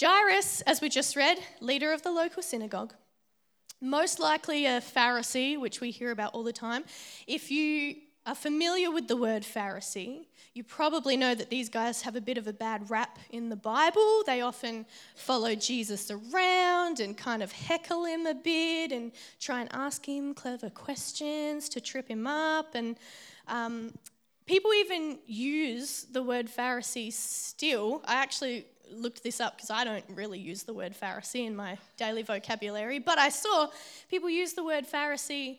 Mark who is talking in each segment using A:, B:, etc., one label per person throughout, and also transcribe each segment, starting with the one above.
A: Jairus, as we just read, leader of the local synagogue, most likely a Pharisee, which we hear about all the time. If you are familiar with the word Pharisee, you probably know that these guys have a bit of a bad rap in the Bible. They often follow Jesus around and kind of heckle him a bit and try and ask him clever questions to trip him up. And um, people even use the word Pharisee still. I actually looked this up because I don't really use the word Pharisee in my daily vocabulary, but I saw people use the word Pharisee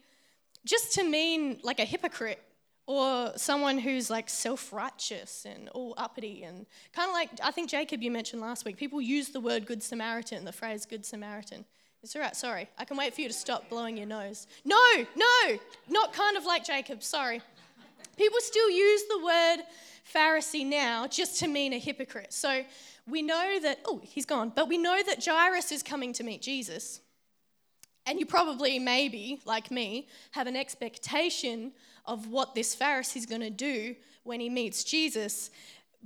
A: just to mean like a hypocrite or someone who's like self righteous and all uppity and kind of like I think Jacob you mentioned last week. People use the word Good Samaritan, the phrase Good Samaritan. It's all right, sorry. I can wait for you to stop blowing your nose. No, no, not kind of like Jacob, sorry. People still use the word Pharisee now just to mean a hypocrite. So we know that, oh, he's gone, but we know that Jairus is coming to meet Jesus. And you probably, maybe, like me, have an expectation of what this Pharisee is going to do when he meets Jesus.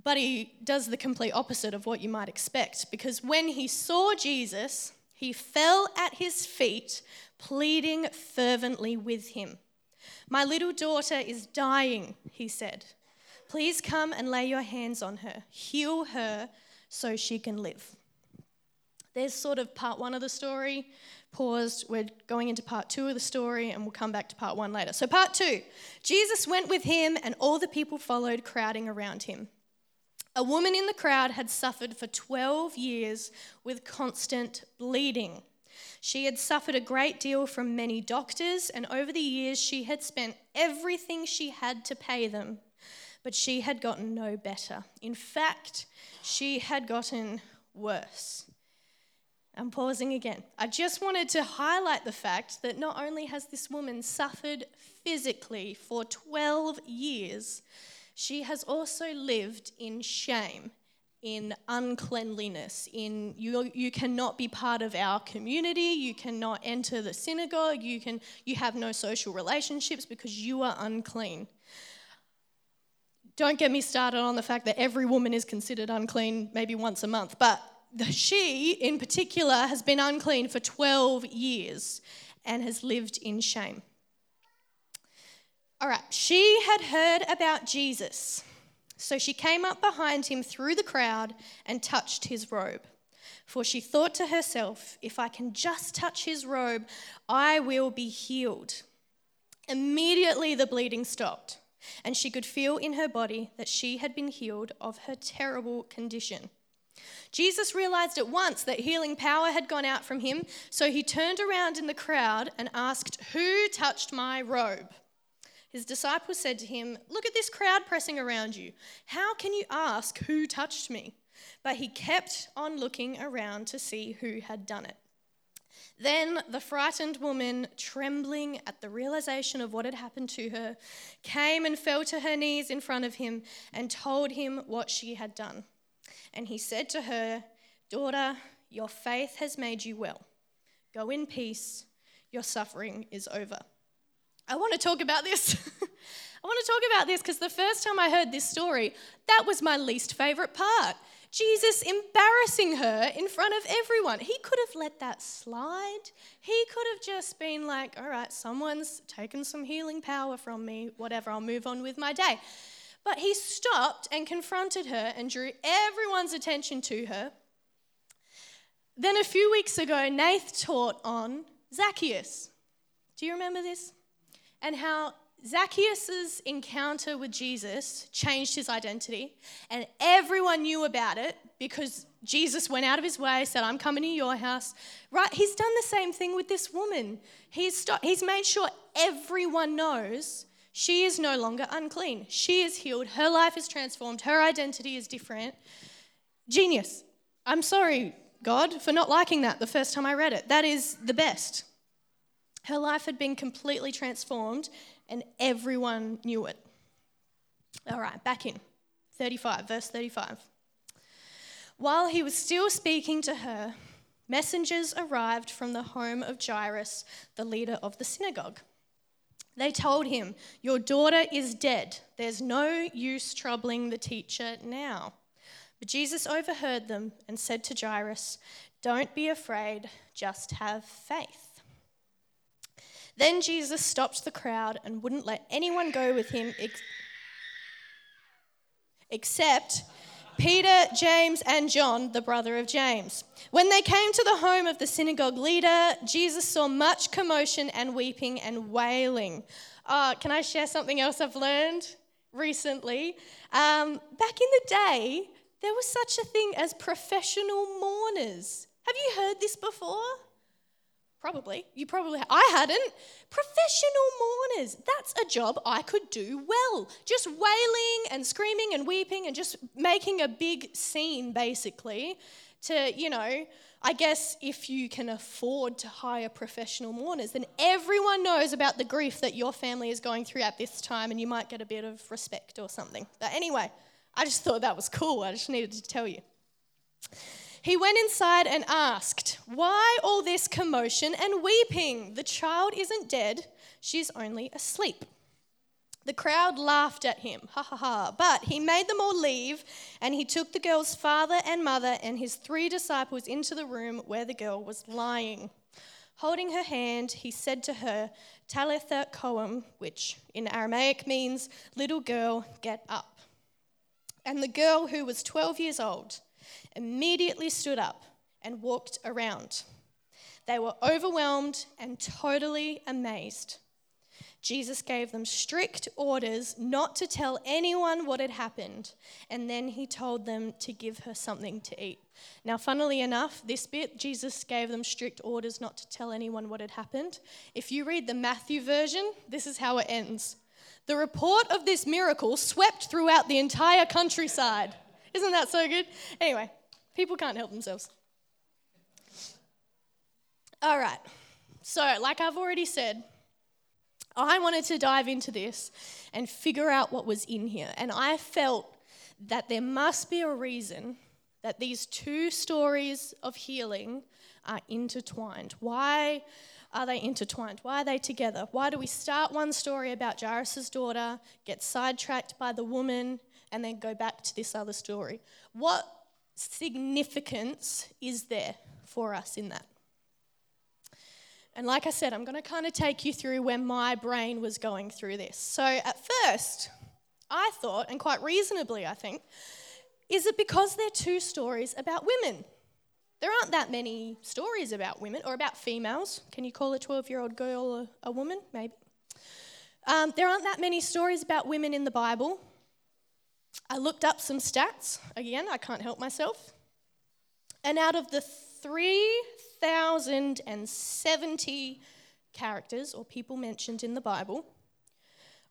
A: But he does the complete opposite of what you might expect. Because when he saw Jesus, he fell at his feet, pleading fervently with him. My little daughter is dying, he said. Please come and lay your hands on her, heal her so she can live. There's sort of part one of the story paused. We're going into part two of the story, and we'll come back to part one later. So, part two Jesus went with him, and all the people followed, crowding around him. A woman in the crowd had suffered for 12 years with constant bleeding. She had suffered a great deal from many doctors, and over the years, she had spent everything she had to pay them, but she had gotten no better. In fact, she had gotten worse. I'm pausing again. I just wanted to highlight the fact that not only has this woman suffered physically for 12 years, she has also lived in shame, in uncleanliness, in you, you cannot be part of our community, you cannot enter the synagogue, you, can, you have no social relationships because you are unclean. Don't get me started on the fact that every woman is considered unclean maybe once a month, but she, in particular, has been unclean for 12 years and has lived in shame. All right, she had heard about Jesus. So she came up behind him through the crowd and touched his robe. For she thought to herself, if I can just touch his robe, I will be healed. Immediately the bleeding stopped, and she could feel in her body that she had been healed of her terrible condition. Jesus realized at once that healing power had gone out from him, so he turned around in the crowd and asked, Who touched my robe? His disciples said to him, Look at this crowd pressing around you. How can you ask, Who touched me? But he kept on looking around to see who had done it. Then the frightened woman, trembling at the realization of what had happened to her, came and fell to her knees in front of him and told him what she had done. And he said to her, Daughter, your faith has made you well. Go in peace, your suffering is over. I want to talk about this. I want to talk about this because the first time I heard this story, that was my least favorite part. Jesus embarrassing her in front of everyone. He could have let that slide. He could have just been like, all right, someone's taken some healing power from me, whatever, I'll move on with my day. But he stopped and confronted her and drew everyone's attention to her. Then a few weeks ago, Nath taught on Zacchaeus. Do you remember this? And how Zacchaeus' encounter with Jesus changed his identity, and everyone knew about it because Jesus went out of his way, said, I'm coming to your house. Right? He's done the same thing with this woman. He's, he's made sure everyone knows she is no longer unclean. She is healed. Her life is transformed. Her identity is different. Genius. I'm sorry, God, for not liking that the first time I read it. That is the best. Her life had been completely transformed, and everyone knew it. All right, back in 35, verse 35. While he was still speaking to her, messengers arrived from the home of Jairus, the leader of the synagogue. They told him, Your daughter is dead. There's no use troubling the teacher now. But Jesus overheard them and said to Jairus, Don't be afraid, just have faith. Then Jesus stopped the crowd and wouldn't let anyone go with him ex- except Peter, James, and John, the brother of James. When they came to the home of the synagogue leader, Jesus saw much commotion and weeping and wailing. Uh, can I share something else I've learned recently? Um, back in the day, there was such a thing as professional mourners. Have you heard this before? Probably. You probably, I hadn't. Professional mourners. That's a job I could do well. Just wailing and screaming and weeping and just making a big scene, basically, to, you know, I guess if you can afford to hire professional mourners, then everyone knows about the grief that your family is going through at this time and you might get a bit of respect or something. But anyway, I just thought that was cool. I just needed to tell you. He went inside and asked, Why all this commotion and weeping? The child isn't dead, she's only asleep. The crowd laughed at him, ha ha ha. But he made them all leave, and he took the girl's father and mother and his three disciples into the room where the girl was lying. Holding her hand, he said to her, Talitha koum, which in Aramaic means, Little girl, get up. And the girl, who was 12 years old, immediately stood up and walked around. They were overwhelmed and totally amazed. Jesus gave them strict orders not to tell anyone what had happened, and then he told them to give her something to eat. Now, funnily enough, this bit, Jesus gave them strict orders not to tell anyone what had happened. If you read the Matthew version, this is how it ends. The report of this miracle swept throughout the entire countryside. Isn't that so good? Anyway, People can't help themselves. All right. So, like I've already said, I wanted to dive into this and figure out what was in here. And I felt that there must be a reason that these two stories of healing are intertwined. Why are they intertwined? Why are they together? Why do we start one story about Jairus' daughter, get sidetracked by the woman, and then go back to this other story? What significance is there for us in that? And like I said, I'm going to kind of take you through where my brain was going through this. So at first, I thought, and quite reasonably, I think, is it because they're two stories about women? There aren't that many stories about women or about females. Can you call a 12 year old girl a, a, woman? Maybe. Um, there aren't that many stories about women in the Bible. I looked up some stats. Again, I can't help myself. And out of the 3,070 characters or people mentioned in the Bible,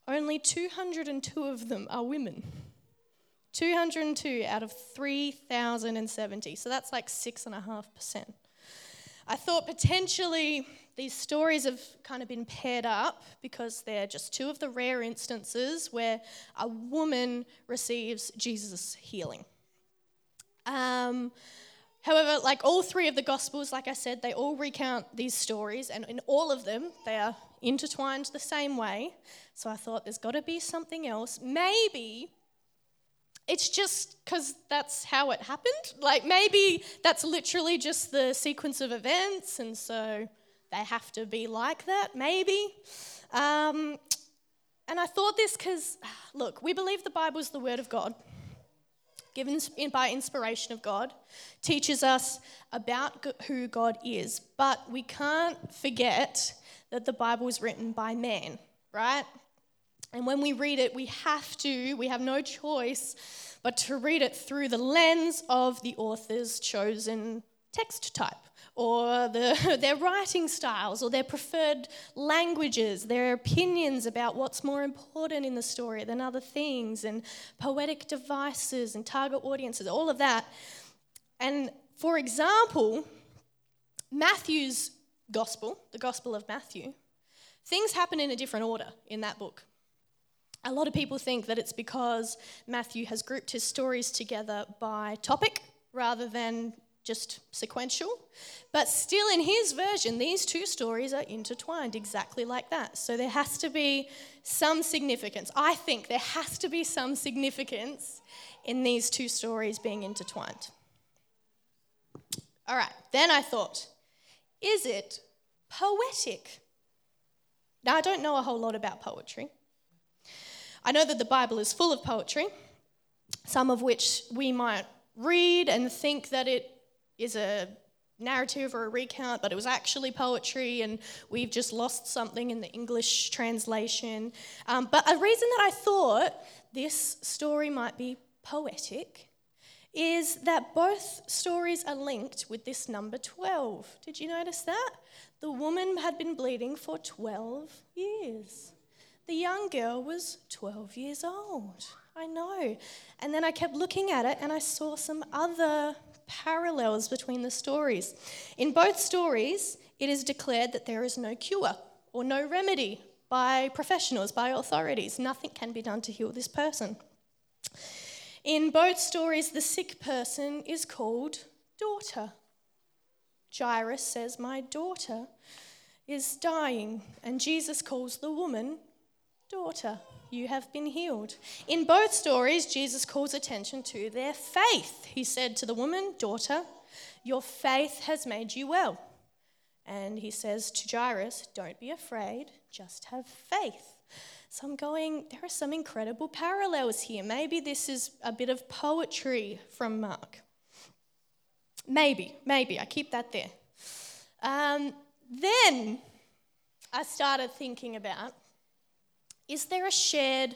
A: only 202 of them are women. 202 out of 3,070. So that's like 6.5%. I thought potentially these stories have kind of been paired up because they're just two of the rare instances where a woman receives Jesus' healing. Um, however, like all three of the Gospels, like I said, they all recount these stories, and in all of them, they are intertwined the same way. So I thought there's got to be something else. Maybe it's just because that's how it happened. Like maybe that's literally just the sequence of events, and so they have to be like that, maybe. Um, and I thought this because, look, we believe the Bible is the Word of God, given by inspiration of God, teaches us about who God is. But we can't forget that the Bible was written by man, right? And when we read it, we have to, we have no choice but to read it through the lens of the author's chosen text type or the, their writing styles or their preferred languages, their opinions about what's more important in the story than other things, and poetic devices and target audiences, all of that. And for example, Matthew's gospel, the Gospel of Matthew, things happen in a different order in that book. A lot of people think that it's because Matthew has grouped his stories together by topic rather than just sequential. But still, in his version, these two stories are intertwined exactly like that. So there has to be some significance. I think there has to be some significance in these two stories being intertwined. All right, then I thought, is it poetic? Now, I don't know a whole lot about poetry. I know that the Bible is full of poetry, some of which we might read and think that it is a narrative or a recount, but it was actually poetry, and we've just lost something in the English translation. Um, but a reason that I thought this story might be poetic is that both stories are linked with this number 12. Did you notice that? The woman had been bleeding for 12 years. The young girl was 12 years old. I know. And then I kept looking at it and I saw some other parallels between the stories. In both stories, it is declared that there is no cure or no remedy by professionals, by authorities. Nothing can be done to heal this person. In both stories, the sick person is called daughter. Jairus says, My daughter is dying, and Jesus calls the woman daughter you have been healed. In both stories, Jesus calls attention to their faith. He said to the woman, Daughter, your faith has made you well. And he says to Jairus, Don't be afraid, just have faith. So I'm going, there are some incredible parallels here. Maybe this is a bit of poetry from Mark. Maybe, maybe. I keep that there. Um, then I started thinking about is there a shared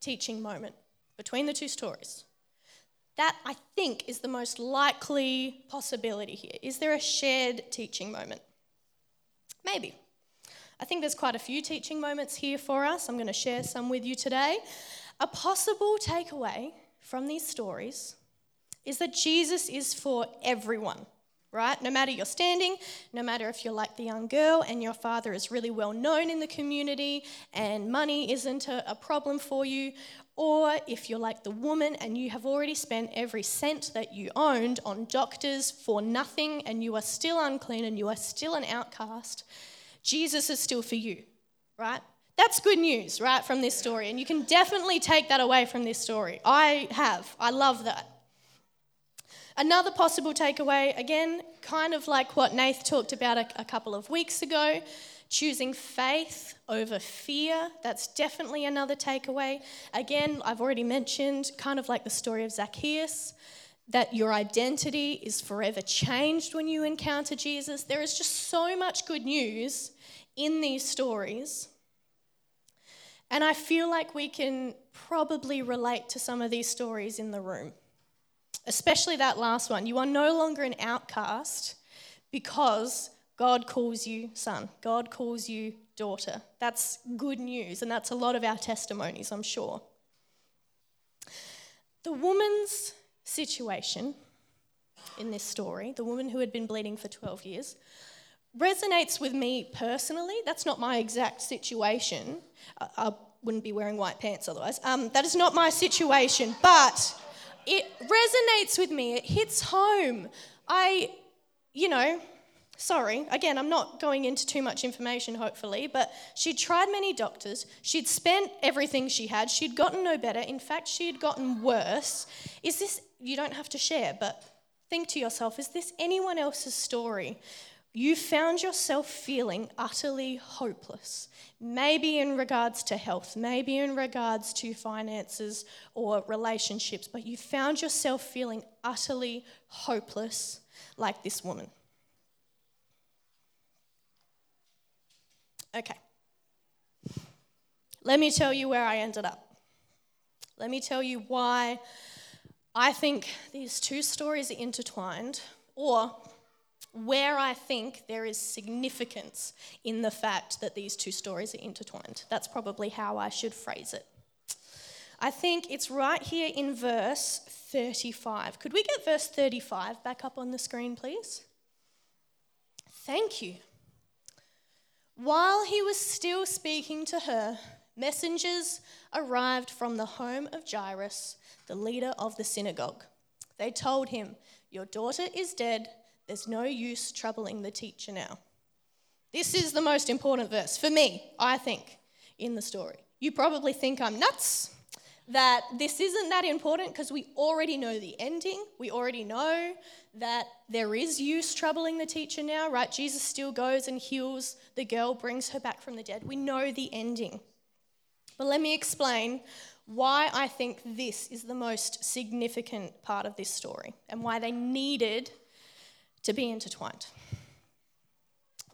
A: teaching moment between the two stories? That, I think, is the most likely possibility here. Is there a shared teaching moment? Maybe. I think there's quite a few teaching moments here for us. I'm going to share some with you today. A possible takeaway from these stories is that Jesus is for everyone right? No matter your standing, no matter if you're like the young girl and your father is really well known in the community and money isn't a, a problem for you, or if you're like the woman and you have already spent every cent that you owned on doctors for nothing and you are still unclean and you are still an outcast, Jesus is still for you, right? That's good news, right, from this story. And you can definitely take that away from this story. I have. I love that. Another possible takeaway, again, kind of like what Nath talked about a, a couple of weeks ago, choosing faith over fear. That's definitely another takeaway. Again, I've already mentioned, kind of like the story of Zacchaeus, that your identity is forever changed when you encounter Jesus. There is just so much good news in these stories. And I feel like we can probably relate to some of these stories in the room especially that last one. You are no longer an outcast because God calls you son, God calls you daughter. That's good news, and that's a lot of our testimonies, I'm sure. The woman's situation in this story, the woman who had been bleeding for 12 years, resonates with me personally. That's not my exact situation. I, wouldn't be wearing white pants otherwise. Um, that is not my situation, but it resonates with me. It hits home. I, you know, sorry, again, I'm not going into too much information, hopefully, but she'd tried many doctors. She'd spent everything she had. She'd gotten no better. In fact, she had gotten worse. Is this, you don't have to share, but think to yourself, is this anyone else's story? You found yourself feeling utterly hopeless, maybe in regards to health, maybe in regards to finances or relationships, but you found yourself feeling utterly hopeless like this woman. Okay. Let me tell you where I ended up. Let me tell you why I think these two stories are intertwined, or where I think there is significance in the fact that these two stories are intertwined. That's probably how I should phrase it. I think it's right here in verse 35. Could we get verse 35 back up on the screen, please? Thank you. While he was still speaking to her, messengers arrived from the home of Jairus, the leader of the synagogue. They told him, Your daughter is dead. There's no use troubling the teacher now. This is the most important verse for me, I think, in the story. You probably think I'm nuts, that this isn't that important because we already know the ending. We already know that there is use troubling the teacher now, right? Jesus still goes and heals the girl, brings her back from the dead. We know the ending. But let me explain why I think this is the most significant part of this story and why they needed to be intertwined.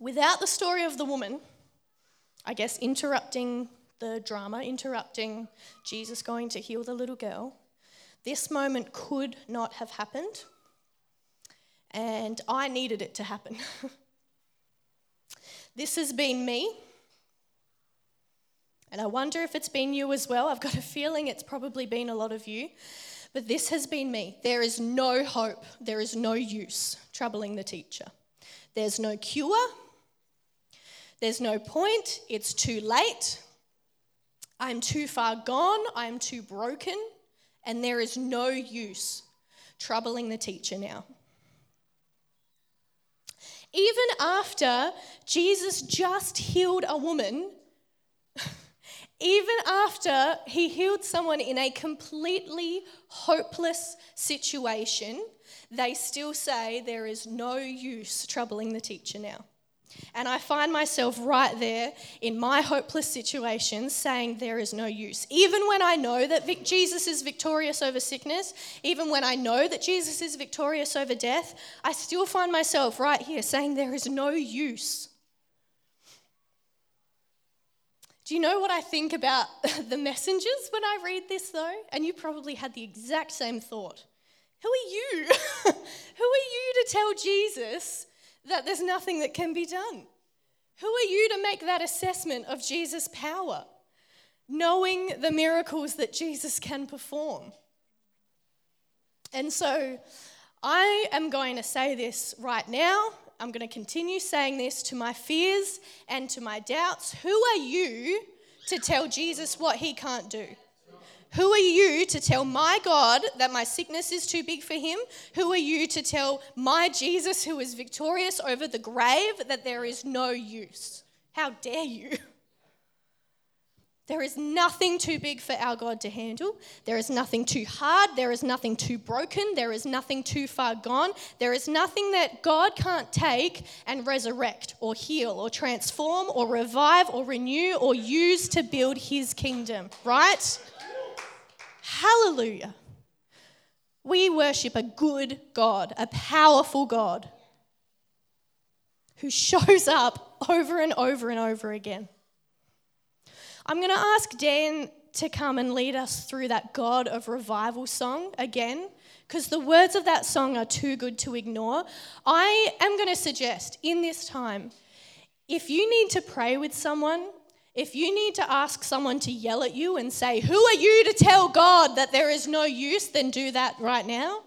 A: Without the story of the woman, I guess interrupting the drama, interrupting Jesus going to heal the little girl, this moment could not have happened. And I needed it to happen. this has been me. And I wonder if it's been you as well. I've got a feeling it's probably been a lot of you. But this has been me. There is no hope, there is no use troubling the teacher. There's no cure, there's no point, it's too late. I'm too far gone, I'm too broken, and there is no use troubling the teacher now. Even after Jesus just healed a woman, even after he healed someone in a completely hopeless situation, they still say there is no use troubling the teacher now. And I find myself right there in my hopeless situation saying there is no use. Even when I know that Jesus is victorious over sickness, even when I know that Jesus is victorious over death, I still find myself right here saying there is no use. Do you know what I think about the messengers when I read this, though? And you probably had the exact same thought. Who are you? Who are you to tell Jesus that there's nothing that can be done? Who are you to make that assessment of Jesus' power, knowing the miracles that Jesus can perform? And so I am going to say this right now. I'm going to continue saying this to my fears and to my doubts. Who are you to tell Jesus what he can't do? Who are you to tell my God that my sickness is too big for him? Who are you to tell my Jesus, who is victorious over the grave, that there is no use? How dare you? There is nothing too big for our God to handle. There is nothing too hard. There is nothing too broken. There is nothing too far gone. There is nothing that God can't take and resurrect or heal or transform or revive or renew or use to build his kingdom, right? Hallelujah. We worship a good God, a powerful God who shows up over and over and over again. I'm going to ask Dan to come and lead us through that God of revival song again, because the words of that song are too good to ignore. I am going to suggest in this time, if you need to pray with someone, if you need to ask someone to yell at you and say, Who are you to tell God that there is no use, then do that right now.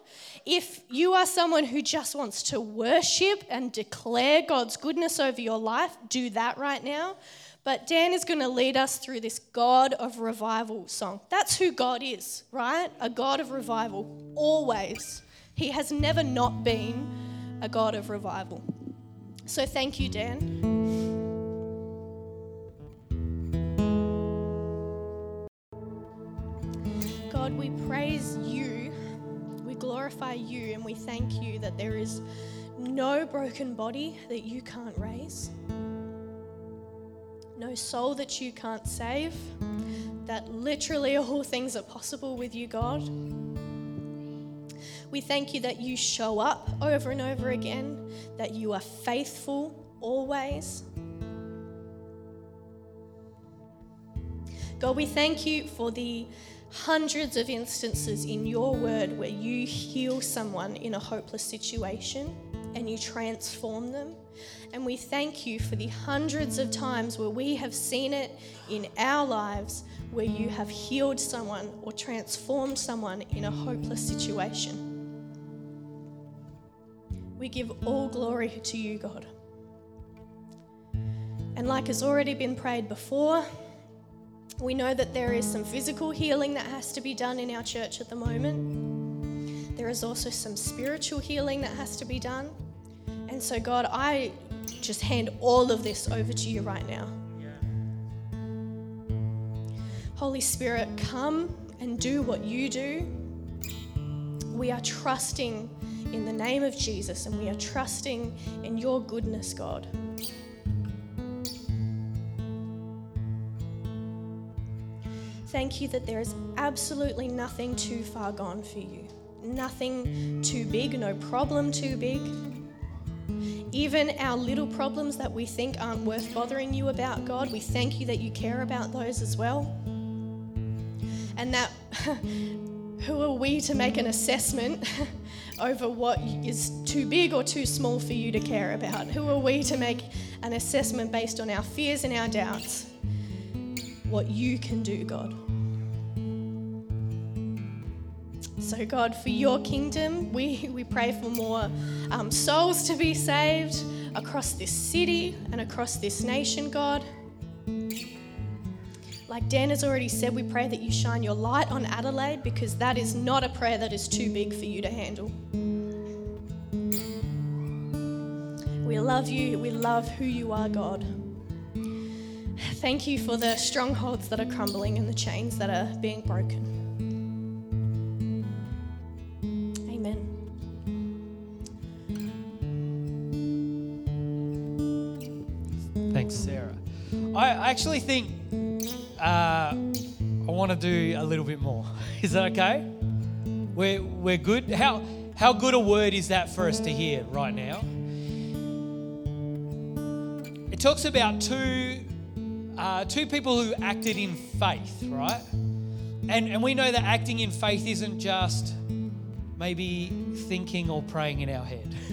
A: If you are someone who just wants to worship and declare God's goodness over your life, do that right now. But Dan is going to lead us through this God of revival song. That's who God is, right? A God of revival, always. He has never not been a God of revival. So thank you, Dan. God, we praise you, we glorify you, and we thank you that there is no broken body that you can't raise no soul that you can't save, that literally all things are possible with you, God. We thank you that you show up over and over again, that you are faithful always. God, we thank you for the hundreds of instances in your word where you heal someone in a hopeless situation and you transform them. And we thank you for the hundreds of times where we have seen it in our lives where you have healed someone or transformed someone in a hopeless situation. We give all glory to you, God. And like has already been prayed before, we know that there is some physical healing that has to be done in our church at the moment. there is also some spiritual healing that has to be done. And so, God, I just hand all of this over to you right now. Holy Spirit, come and do what you do. We are trusting in the name of Jesus and we are trusting in your goodness, God. Thank you that there is absolutely nothing too far gone for you. Nothing too big, no problem too big. Even our little problems that we think aren't worth bothering you about, God, we thank you that you care about those as well. And that who are we to make an assessment over what is too big or too small for you to care about? Who are we to make an assessment based on our fears and our doubts? What you can do, God. So, God, for your kingdom, we, we pray for more um, souls to be saved across this city and across this nation, God. Like Dan has already said, we pray that you shine your light on Adelaide because that is not a prayer that is too big for you to handle. We love you. We love who you are, God. Thank you for the strongholds that are crumbling and the chains that are being broken.
B: I actually think uh, I want to do a little bit more. Is that okay? We're, we're good. How, how good a word is that for us to hear right now? It talks about two, uh, two people who acted in faith, right? And, and we know that acting in faith isn't just maybe thinking or praying in our head.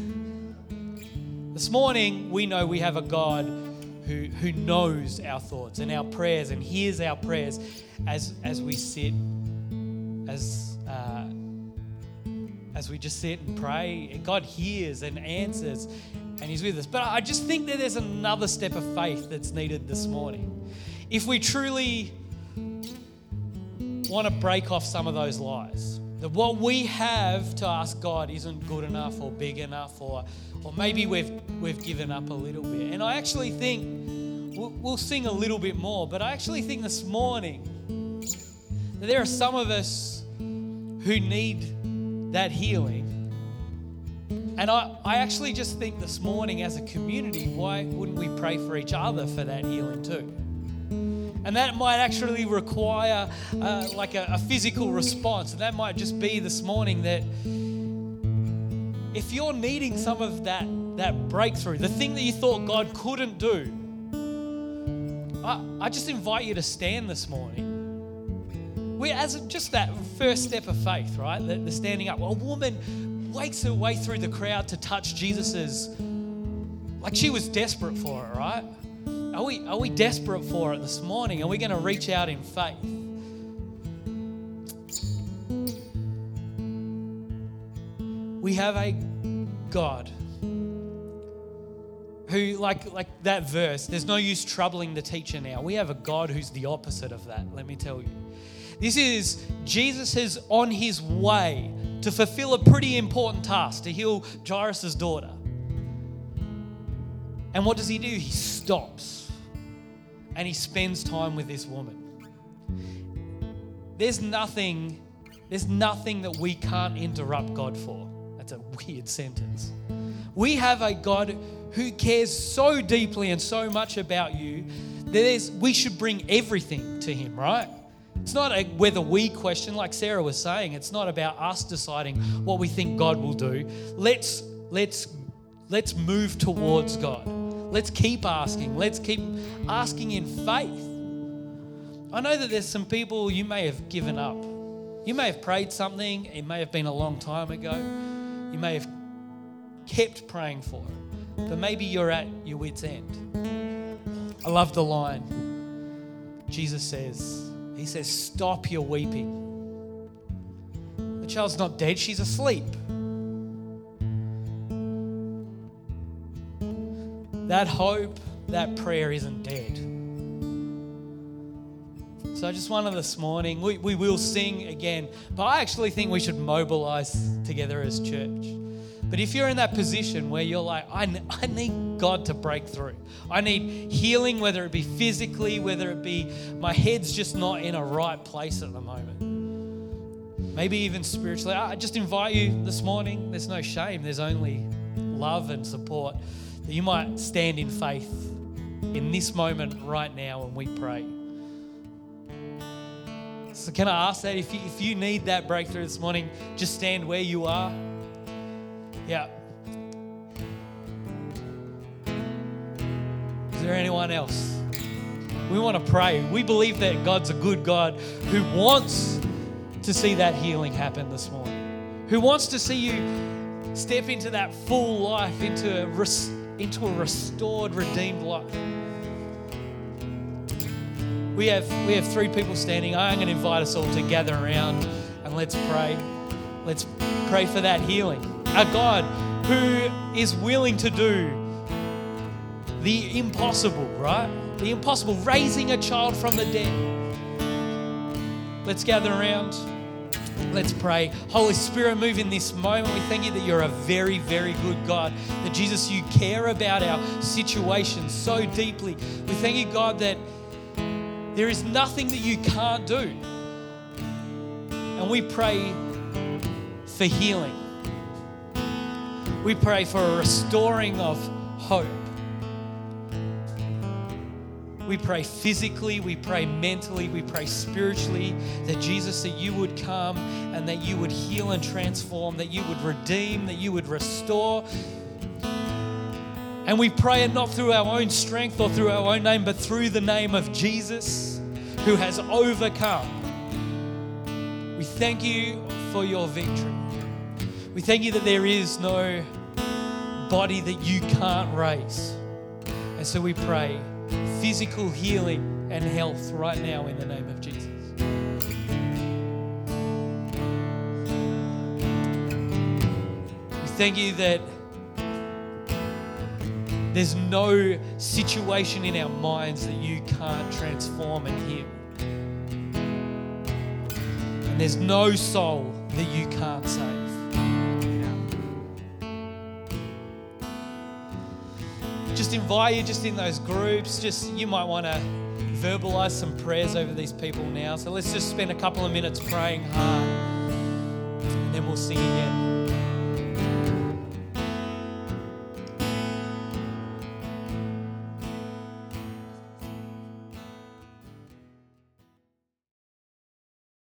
B: This morning, we know we have a God who, who knows our thoughts and our prayers and hears our prayers as, as we sit, as, uh, as we just sit and pray. God hears and answers and He's with us. But I just think that there's another step of faith that's needed this morning. If we truly want to break off some of those lies, that what we have to ask God isn't good enough or big enough or or maybe we've we've given up a little bit. And I actually think we'll, we'll sing a little bit more, but I actually think this morning that there are some of us who need that healing. And I, I actually just think this morning as a community, why wouldn't we pray for each other for that healing too? And that might actually require uh, like a, a physical response. And that might just be this morning that if you're needing some of that, that breakthrough, the thing that you thought God couldn't do, I, I just invite you to stand this morning. We, as just that first step of faith, right? The, the standing up. A woman wakes her way through the crowd to touch Jesus's, like she was desperate for it, right? Are we, are we desperate for it this morning? Are we going to reach out in faith? we have a God who, like, like that verse, there's no use troubling the teacher now. We have a God who's the opposite of that, let me tell you. This is Jesus is on his way to fulfill a pretty important task to heal Jairus' daughter. And what does he do? He stops and he spends time with this woman. There's nothing, there's nothing that we can't interrupt God for. That's a weird sentence. We have a God who cares so deeply and so much about you that we should bring everything to Him, right? It's not a whether we question, like Sarah was saying. It's not about us deciding what we think God will do. Let's let's let's move towards God. Let's keep asking. Let's keep asking in faith. I know that there's some people you may have given up. You may have prayed something, it may have been a long time ago. You may have kept praying for it, but maybe you're at your wits' end. I love the line. Jesus says, He says, Stop your weeping. The child's not dead, she's asleep. That hope, that prayer isn't dead. So I just wanted this morning, we, we will sing again, but I actually think we should mobilize together as church. But if you're in that position where you're like, I, I need God to break through, I need healing, whether it be physically, whether it be my head's just not in a right place at the moment, maybe even spiritually, I just invite you this morning. There's no shame, there's only love and support that you might stand in faith in this moment right now and we pray. So, can I ask that if you, if you need that breakthrough this morning, just stand where you are. Yeah. Is there anyone else? We want to pray. We believe that God's a good God who wants to see that healing happen this morning, who wants to see you step into that full life, into a, into a restored, redeemed life. We have, we have three people standing. I'm going to invite us all to gather around and let's pray. Let's pray for that healing. A God who is willing to do the impossible, right? The impossible, raising a child from the dead. Let's gather around. Let's pray. Holy Spirit, move in this moment. We thank you that you're a very, very good God. That Jesus, you care about our situation so deeply. We thank you, God, that there is nothing that you can't do. And we pray for healing. We pray for a restoring of hope. We pray physically, we pray mentally, we pray spiritually that Jesus, that you would come and that you would heal and transform, that you would redeem, that you would restore. And we pray it not through our own strength or through our own name, but through the name of Jesus who has overcome. We thank you for your victory. We thank you that there is no body that you can't raise. And so we pray physical healing and health right now in the name of Jesus. We thank you that there's no situation in our minds that you can't transform and heal. And there's no soul that you can't save. Just invite you just in those groups, just you might want to verbalize some prayers over these people now. So let's just spend a couple of minutes praying hard and then we'll sing again.